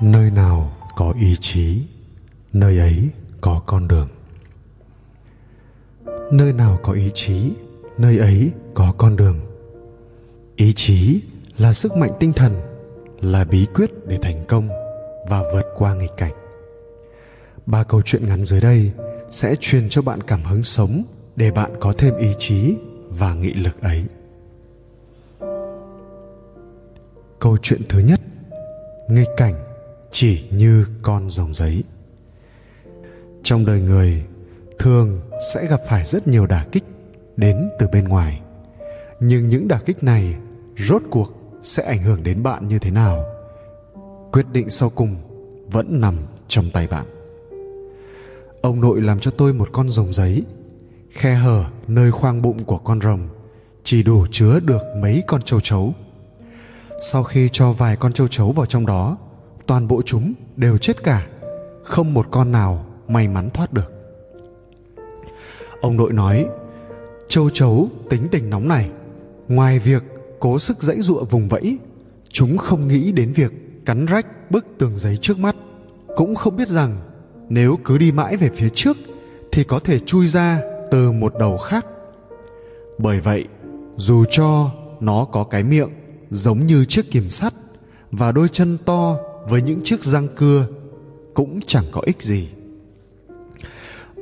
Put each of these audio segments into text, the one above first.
nơi nào có ý chí, nơi ấy có con đường. Nơi nào có ý chí, nơi ấy có con đường. Ý chí là sức mạnh tinh thần, là bí quyết để thành công và vượt qua nghịch cảnh. Ba câu chuyện ngắn dưới đây sẽ truyền cho bạn cảm hứng sống để bạn có thêm ý chí và nghị lực ấy. Câu chuyện thứ nhất, nghịch cảnh chỉ như con rồng giấy. Trong đời người, thường sẽ gặp phải rất nhiều đả kích đến từ bên ngoài. Nhưng những đả kích này rốt cuộc sẽ ảnh hưởng đến bạn như thế nào? Quyết định sau cùng vẫn nằm trong tay bạn. Ông nội làm cho tôi một con rồng giấy, khe hở nơi khoang bụng của con rồng chỉ đủ chứa được mấy con châu chấu. Sau khi cho vài con châu chấu vào trong đó toàn bộ chúng đều chết cả. Không một con nào may mắn thoát được. Ông nội nói, châu chấu tính tình nóng này, ngoài việc cố sức dãy dụa vùng vẫy, chúng không nghĩ đến việc cắn rách bức tường giấy trước mắt. Cũng không biết rằng nếu cứ đi mãi về phía trước thì có thể chui ra từ một đầu khác. Bởi vậy, dù cho nó có cái miệng giống như chiếc kìm sắt và đôi chân to với những chiếc răng cưa cũng chẳng có ích gì.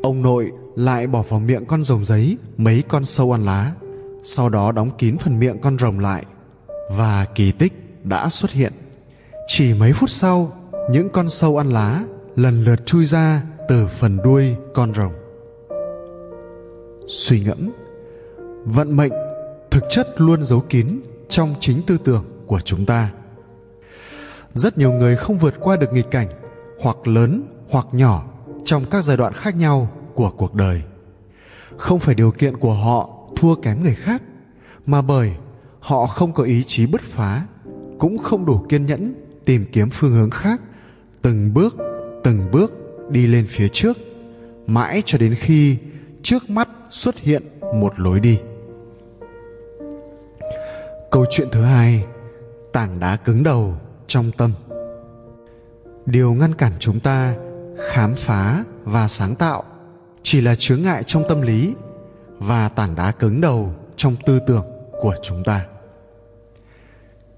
Ông nội lại bỏ vào miệng con rồng giấy mấy con sâu ăn lá, sau đó đóng kín phần miệng con rồng lại và kỳ tích đã xuất hiện. Chỉ mấy phút sau, những con sâu ăn lá lần lượt chui ra từ phần đuôi con rồng. Suy ngẫm, vận mệnh thực chất luôn giấu kín trong chính tư tưởng của chúng ta rất nhiều người không vượt qua được nghịch cảnh, hoặc lớn, hoặc nhỏ, trong các giai đoạn khác nhau của cuộc đời. Không phải điều kiện của họ thua kém người khác, mà bởi họ không có ý chí bứt phá, cũng không đủ kiên nhẫn tìm kiếm phương hướng khác, từng bước từng bước đi lên phía trước, mãi cho đến khi trước mắt xuất hiện một lối đi. Câu chuyện thứ hai, tảng đá cứng đầu trong tâm. Điều ngăn cản chúng ta khám phá và sáng tạo chỉ là chướng ngại trong tâm lý và tảng đá cứng đầu trong tư tưởng của chúng ta.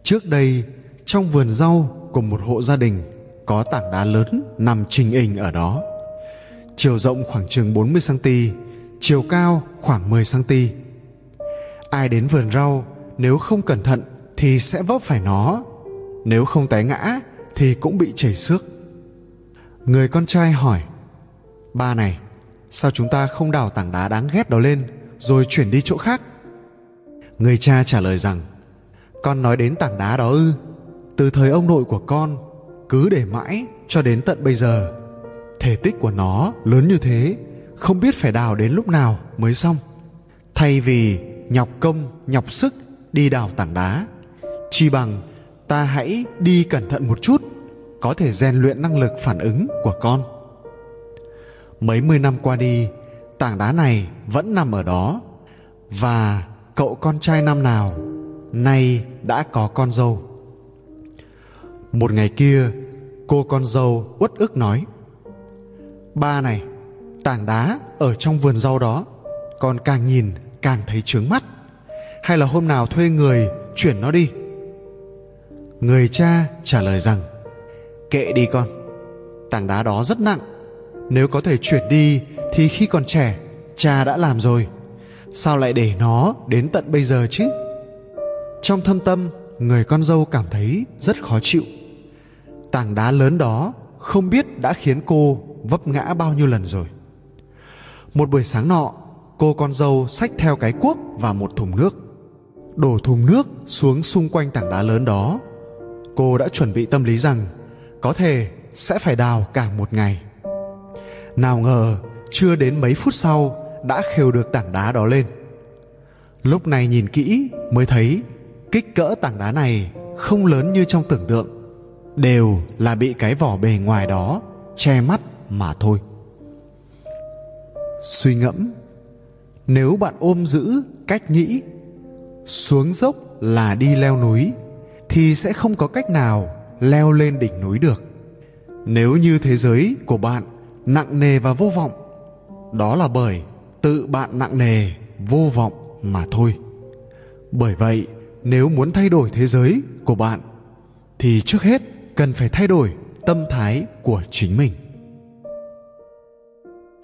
Trước đây, trong vườn rau của một hộ gia đình có tảng đá lớn nằm trình hình ở đó. Chiều rộng khoảng chừng 40 cm chiều cao khoảng 10 cm ai đến vườn rau, nếu không cẩn thận thì sẽ vấp phải nó nếu không té ngã, thì cũng bị chảy xước. Người con trai hỏi, ba này, sao chúng ta không đào tảng đá đáng ghét đó lên, rồi chuyển đi chỗ khác? Người cha trả lời rằng, con nói đến tảng đá đó ư. Từ thời ông nội của con, cứ để mãi cho đến tận bây giờ. Thể tích của nó lớn như thế, không biết phải đào đến lúc nào mới xong. Thay vì nhọc công, nhọc sức đi đào tảng đá, chi bằng ta hãy đi cẩn thận một chút, có thể rèn luyện năng lực phản ứng của con. Mấy mươi năm qua đi, tảng đá này vẫn nằm ở đó. Và cậu con trai năm nào, nay đã có con dâu. Một ngày kia, cô con dâu uất ức nói, ba này, tảng đá ở trong vườn rau đó, con càng nhìn càng thấy trướng mắt. Hay là hôm nào thuê người chuyển nó đi? Người cha trả lời rằng, kệ đi con, tảng đá đó rất nặng. Nếu có thể chuyển đi, thì khi còn trẻ, cha đã làm rồi. Sao lại để nó đến tận bây giờ chứ? Trong thâm tâm, người con dâu cảm thấy rất khó chịu. Tảng đá lớn đó không biết đã khiến cô vấp ngã bao nhiêu lần rồi. Một buổi sáng nọ, cô con dâu xách theo cái cuốc và một thùng nước, đổ thùng nước xuống xung quanh tảng đá lớn đó cô đã chuẩn bị tâm lý rằng có thể sẽ phải đào cả một ngày. Nào ngờ, chưa đến mấy phút sau, đã khều được tảng đá đó lên. Lúc này nhìn kỹ mới thấy kích cỡ tảng đá này không lớn như trong tưởng tượng, đều là bị cái vỏ bề ngoài đó che mắt mà thôi. Suy ngẫm, nếu bạn ôm giữ cách nghĩ, xuống dốc là đi leo núi thì sẽ không có cách nào leo lên đỉnh núi được. Nếu như thế giới của bạn nặng nề và vô vọng, đó là bởi tự bạn nặng nề, vô vọng mà thôi. Bởi vậy, nếu muốn thay đổi thế giới của bạn, thì trước hết cần phải thay đổi tâm thái của chính mình.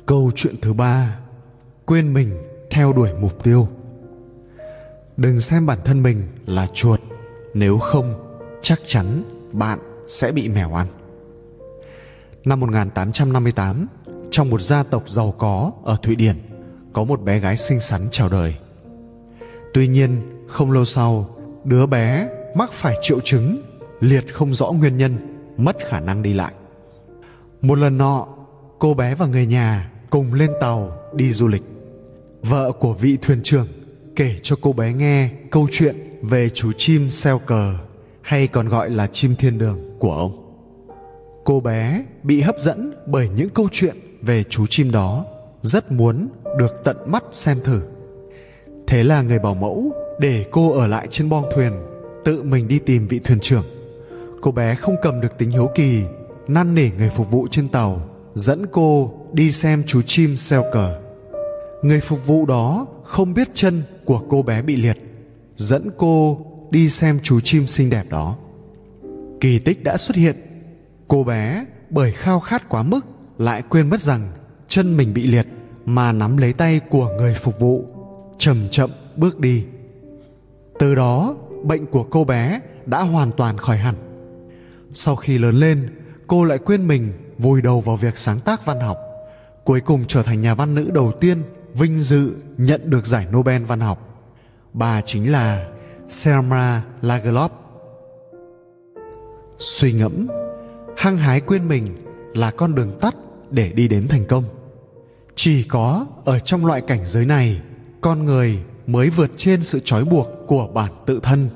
Câu chuyện thứ ba, quên mình theo đuổi mục tiêu. Đừng xem bản thân mình là chuột nếu không, chắc chắn bạn sẽ bị mèo ăn. Năm 1858 trong một gia tộc giàu có ở Thụy Điển, có một bé gái xinh xắn chào đời. Tuy nhiên, không lâu sau, đứa bé mắc phải triệu chứng, liệt không rõ nguyên nhân, mất khả năng đi lại. Một lần nọ, cô bé và người nhà cùng lên tàu đi du lịch. Vợ của vị thuyền trưởng kể cho cô bé nghe câu chuyện về chú chim xeo cờ, hay còn gọi là chim thiên đường, của ông. Cô bé bị hấp dẫn bởi những câu chuyện về chú chim đó, rất muốn được tận mắt xem thử. Thế là người bảo mẫu để cô ở lại trên boong thuyền, tự mình đi tìm vị thuyền trưởng. Cô bé không cầm được tính hiếu kỳ, năn nỉ người phục vụ trên tàu, dẫn cô đi xem chú chim xeo cờ. Người phục vụ đó không biết chân của cô bé bị liệt dẫn cô đi xem chú chim xinh đẹp đó. Kỳ tích đã xuất hiện. Cô bé bởi khao khát quá mức lại quên mất rằng chân mình bị liệt mà nắm lấy tay của người phục vụ, chậm chậm bước đi. Từ đó, bệnh của cô bé đã hoàn toàn khỏi hẳn. Sau khi lớn lên, cô lại quên mình vùi đầu vào việc sáng tác văn học, cuối cùng trở thành nhà văn nữ đầu tiên vinh dự nhận được giải nobel văn học bà chính là selma lagerlof. Suy ngẫm, hăng hái quên mình là con đường tắt để đi đến thành công. Chỉ có ở trong loại cảnh giới này, con người mới vượt trên sự trói buộc của bản tự thân,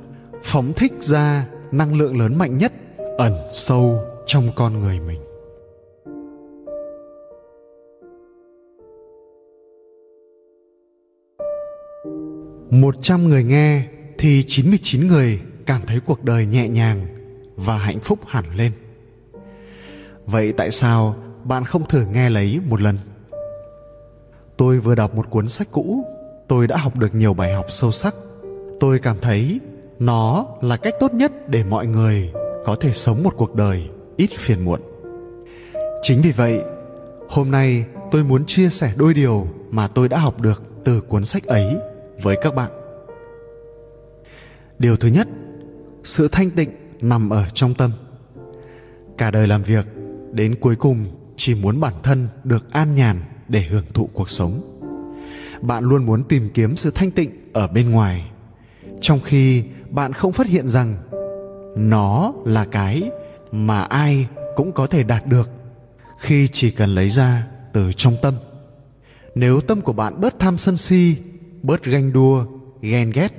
phóng thích ra năng lượng lớn mạnh nhất ẩn sâu trong con người mình. Một trăm người nghe thì 99 người cảm thấy cuộc đời nhẹ nhàng và hạnh phúc hẳn lên. Vậy tại sao bạn không thử nghe lấy một lần? Tôi vừa đọc một cuốn sách cũ, tôi đã học được nhiều bài học sâu sắc. Tôi cảm thấy nó là cách tốt nhất để mọi người có thể sống một cuộc đời ít phiền muộn. Chính vì vậy, hôm nay tôi muốn chia sẻ đôi điều mà tôi đã học được từ cuốn sách ấy với các bạn. Điều thứ nhất, sự thanh tịnh nằm ở trong tâm. Cả đời làm việc, đến cuối cùng chỉ muốn bản thân được an nhàn để hưởng thụ cuộc sống. Bạn luôn muốn tìm kiếm sự thanh tịnh ở bên ngoài, trong khi bạn không phát hiện rằng nó là cái mà ai cũng có thể đạt được khi chỉ cần lấy ra từ trong tâm. Nếu tâm của bạn bớt tham sân si bớt ganh đua, ghen ghét,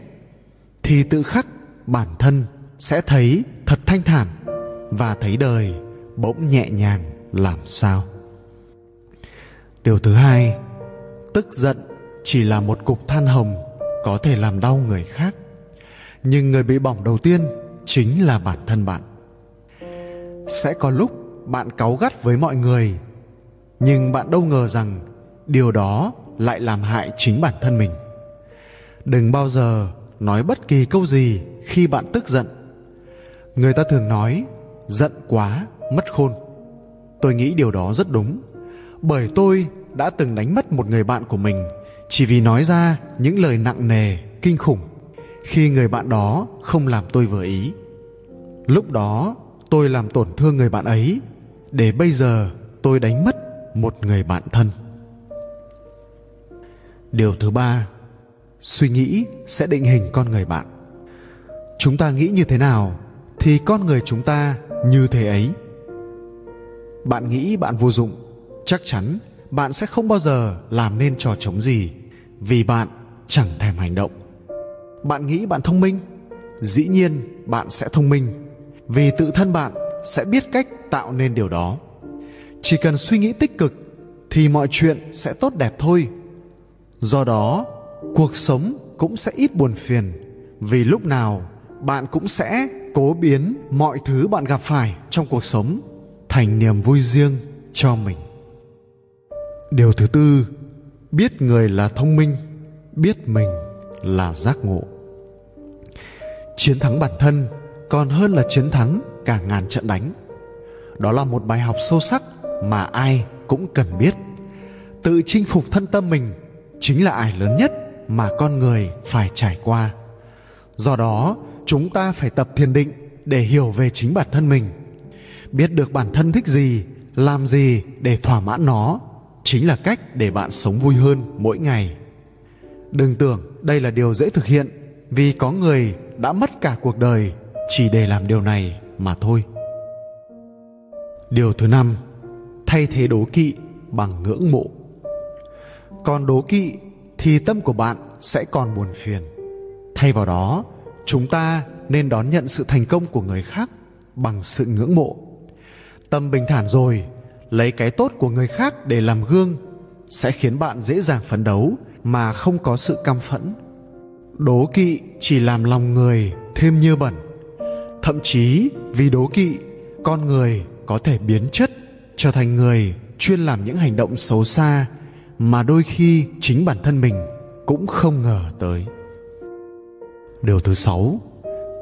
thì tự khắc bản thân sẽ thấy thật thanh thản và thấy đời bỗng nhẹ nhàng làm sao. Điều thứ hai, tức giận chỉ là một cục than hồng có thể làm đau người khác, nhưng người bị bỏng đầu tiên chính là bản thân bạn. Sẽ có lúc bạn cáu gắt với mọi người, nhưng bạn đâu ngờ rằng điều đó lại làm hại chính bản thân mình đừng bao giờ nói bất kỳ câu gì khi bạn tức giận. Người ta thường nói, giận quá, mất khôn. Tôi nghĩ điều đó rất đúng, bởi tôi đã từng đánh mất một người bạn của mình chỉ vì nói ra những lời nặng nề, kinh khủng, khi người bạn đó không làm tôi vừa ý. Lúc đó, tôi làm tổn thương người bạn ấy để bây giờ tôi đánh mất một người bạn thân. Điều thứ ba suy nghĩ sẽ định hình con người bạn. Chúng ta nghĩ như thế nào thì con người chúng ta như thế ấy. Bạn nghĩ bạn vô dụng, chắc chắn bạn sẽ không bao giờ làm nên trò trống gì vì bạn chẳng thèm hành động. Bạn nghĩ bạn thông minh, dĩ nhiên bạn sẽ thông minh vì tự thân bạn sẽ biết cách tạo nên điều đó. Chỉ cần suy nghĩ tích cực thì mọi chuyện sẽ tốt đẹp thôi. Do đó cuộc sống cũng sẽ ít buồn phiền, vì lúc nào bạn cũng sẽ cố biến mọi thứ bạn gặp phải trong cuộc sống thành niềm vui riêng cho mình. Điều thứ tư, biết người là thông minh, biết mình là giác ngộ. Chiến thắng bản thân còn hơn là chiến thắng cả ngàn trận đánh. Đó là một bài học sâu sắc mà ai cũng cần biết. Tự chinh phục thân tâm mình chính là ải lớn nhất mà con người phải trải qua. Do đó, chúng ta phải tập thiền định để hiểu về chính bản thân mình. Biết được bản thân thích gì, làm gì để thỏa mãn nó, chính là cách để bạn sống vui hơn mỗi ngày. Đừng tưởng đây là điều dễ thực hiện, vì có người đã mất cả cuộc đời chỉ để làm điều này mà thôi. Điều thứ năm, thay thế đố kỵ bằng ngưỡng mộ. Còn đố kỵ thì tâm của bạn sẽ còn buồn phiền. Thay vào đó, chúng ta nên đón nhận sự thành công của người khác bằng sự ngưỡng mộ. Tâm bình thản rồi, lấy cái tốt của người khác để làm gương sẽ khiến bạn dễ dàng phấn đấu mà không có sự căm phẫn. Đố kỵ chỉ làm lòng người thêm nhơ bẩn. Thậm chí vì đố kỵ, con người có thể biến chất, trở thành người chuyên làm những hành động xấu xa mà đôi khi chính bản thân mình cũng không ngờ tới. Điều thứ sáu,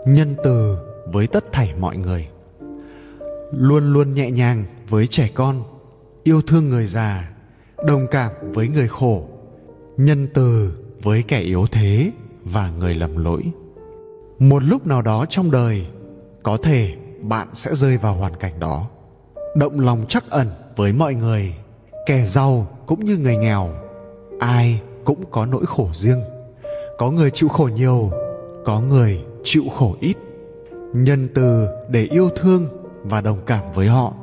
nhân từ với tất thảy mọi người. Luôn luôn nhẹ nhàng với trẻ con, yêu thương người già, đồng cảm với người khổ, nhân từ với kẻ yếu thế và người lầm lỗi. Một lúc nào đó trong đời, có thể bạn sẽ rơi vào hoàn cảnh đó. Động lòng chắc ẩn với mọi người, kẻ giàu cũng như người nghèo, ai cũng có nỗi khổ riêng. Có người chịu khổ nhiều, có người chịu khổ ít. Nhân từ để yêu thương và đồng cảm với họ.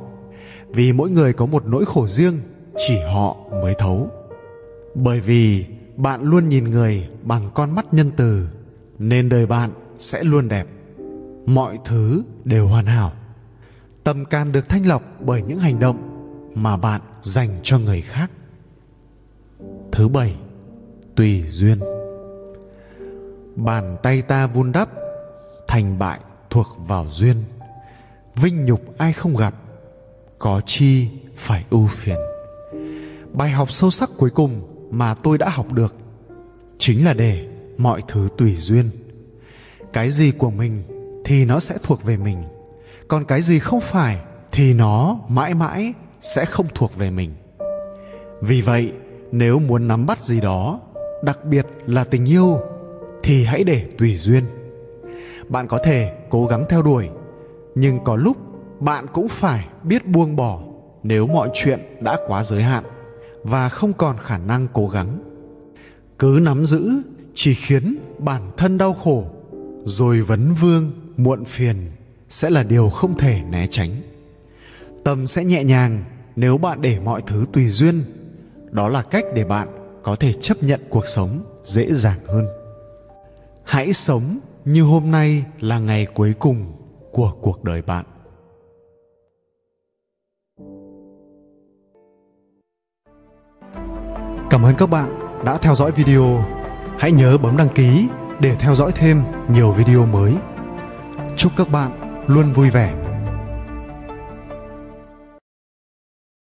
Vì mỗi người có một nỗi khổ riêng, chỉ họ mới thấu. Bởi vì bạn luôn nhìn người bằng con mắt nhân từ, nên đời bạn sẽ luôn đẹp. Mọi thứ đều hoàn hảo. Tâm can được thanh lọc bởi những hành động mà bạn dành cho người khác thứ bảy, tùy duyên. Bàn tay ta vun đắp, thành bại thuộc vào duyên. Vinh nhục ai không gặp, có chi phải ưu phiền. Bài học sâu sắc cuối cùng mà tôi đã học được chính là để mọi thứ tùy duyên. Cái gì của mình thì nó sẽ thuộc về mình, còn cái gì không phải thì nó mãi mãi sẽ không thuộc về mình. Vì vậy nếu muốn nắm bắt gì đó, đặc biệt là tình yêu, thì hãy để tùy duyên. Bạn có thể cố gắng theo đuổi, nhưng có lúc bạn cũng phải biết buông bỏ nếu mọi chuyện đã quá giới hạn và không còn khả năng cố gắng. Cứ nắm giữ chỉ khiến bản thân đau khổ, rồi vấn vương muộn phiền sẽ là điều không thể né tránh. Tâm sẽ nhẹ nhàng nếu bạn để mọi thứ tùy duyên đó là cách để bạn có thể chấp nhận cuộc sống dễ dàng hơn. Hãy sống như hôm nay là ngày cuối cùng của cuộc đời bạn. Cảm ơn các bạn đã theo dõi video. Hãy nhớ bấm đăng ký để theo dõi thêm nhiều video mới. Chúc các bạn luôn vui vẻ.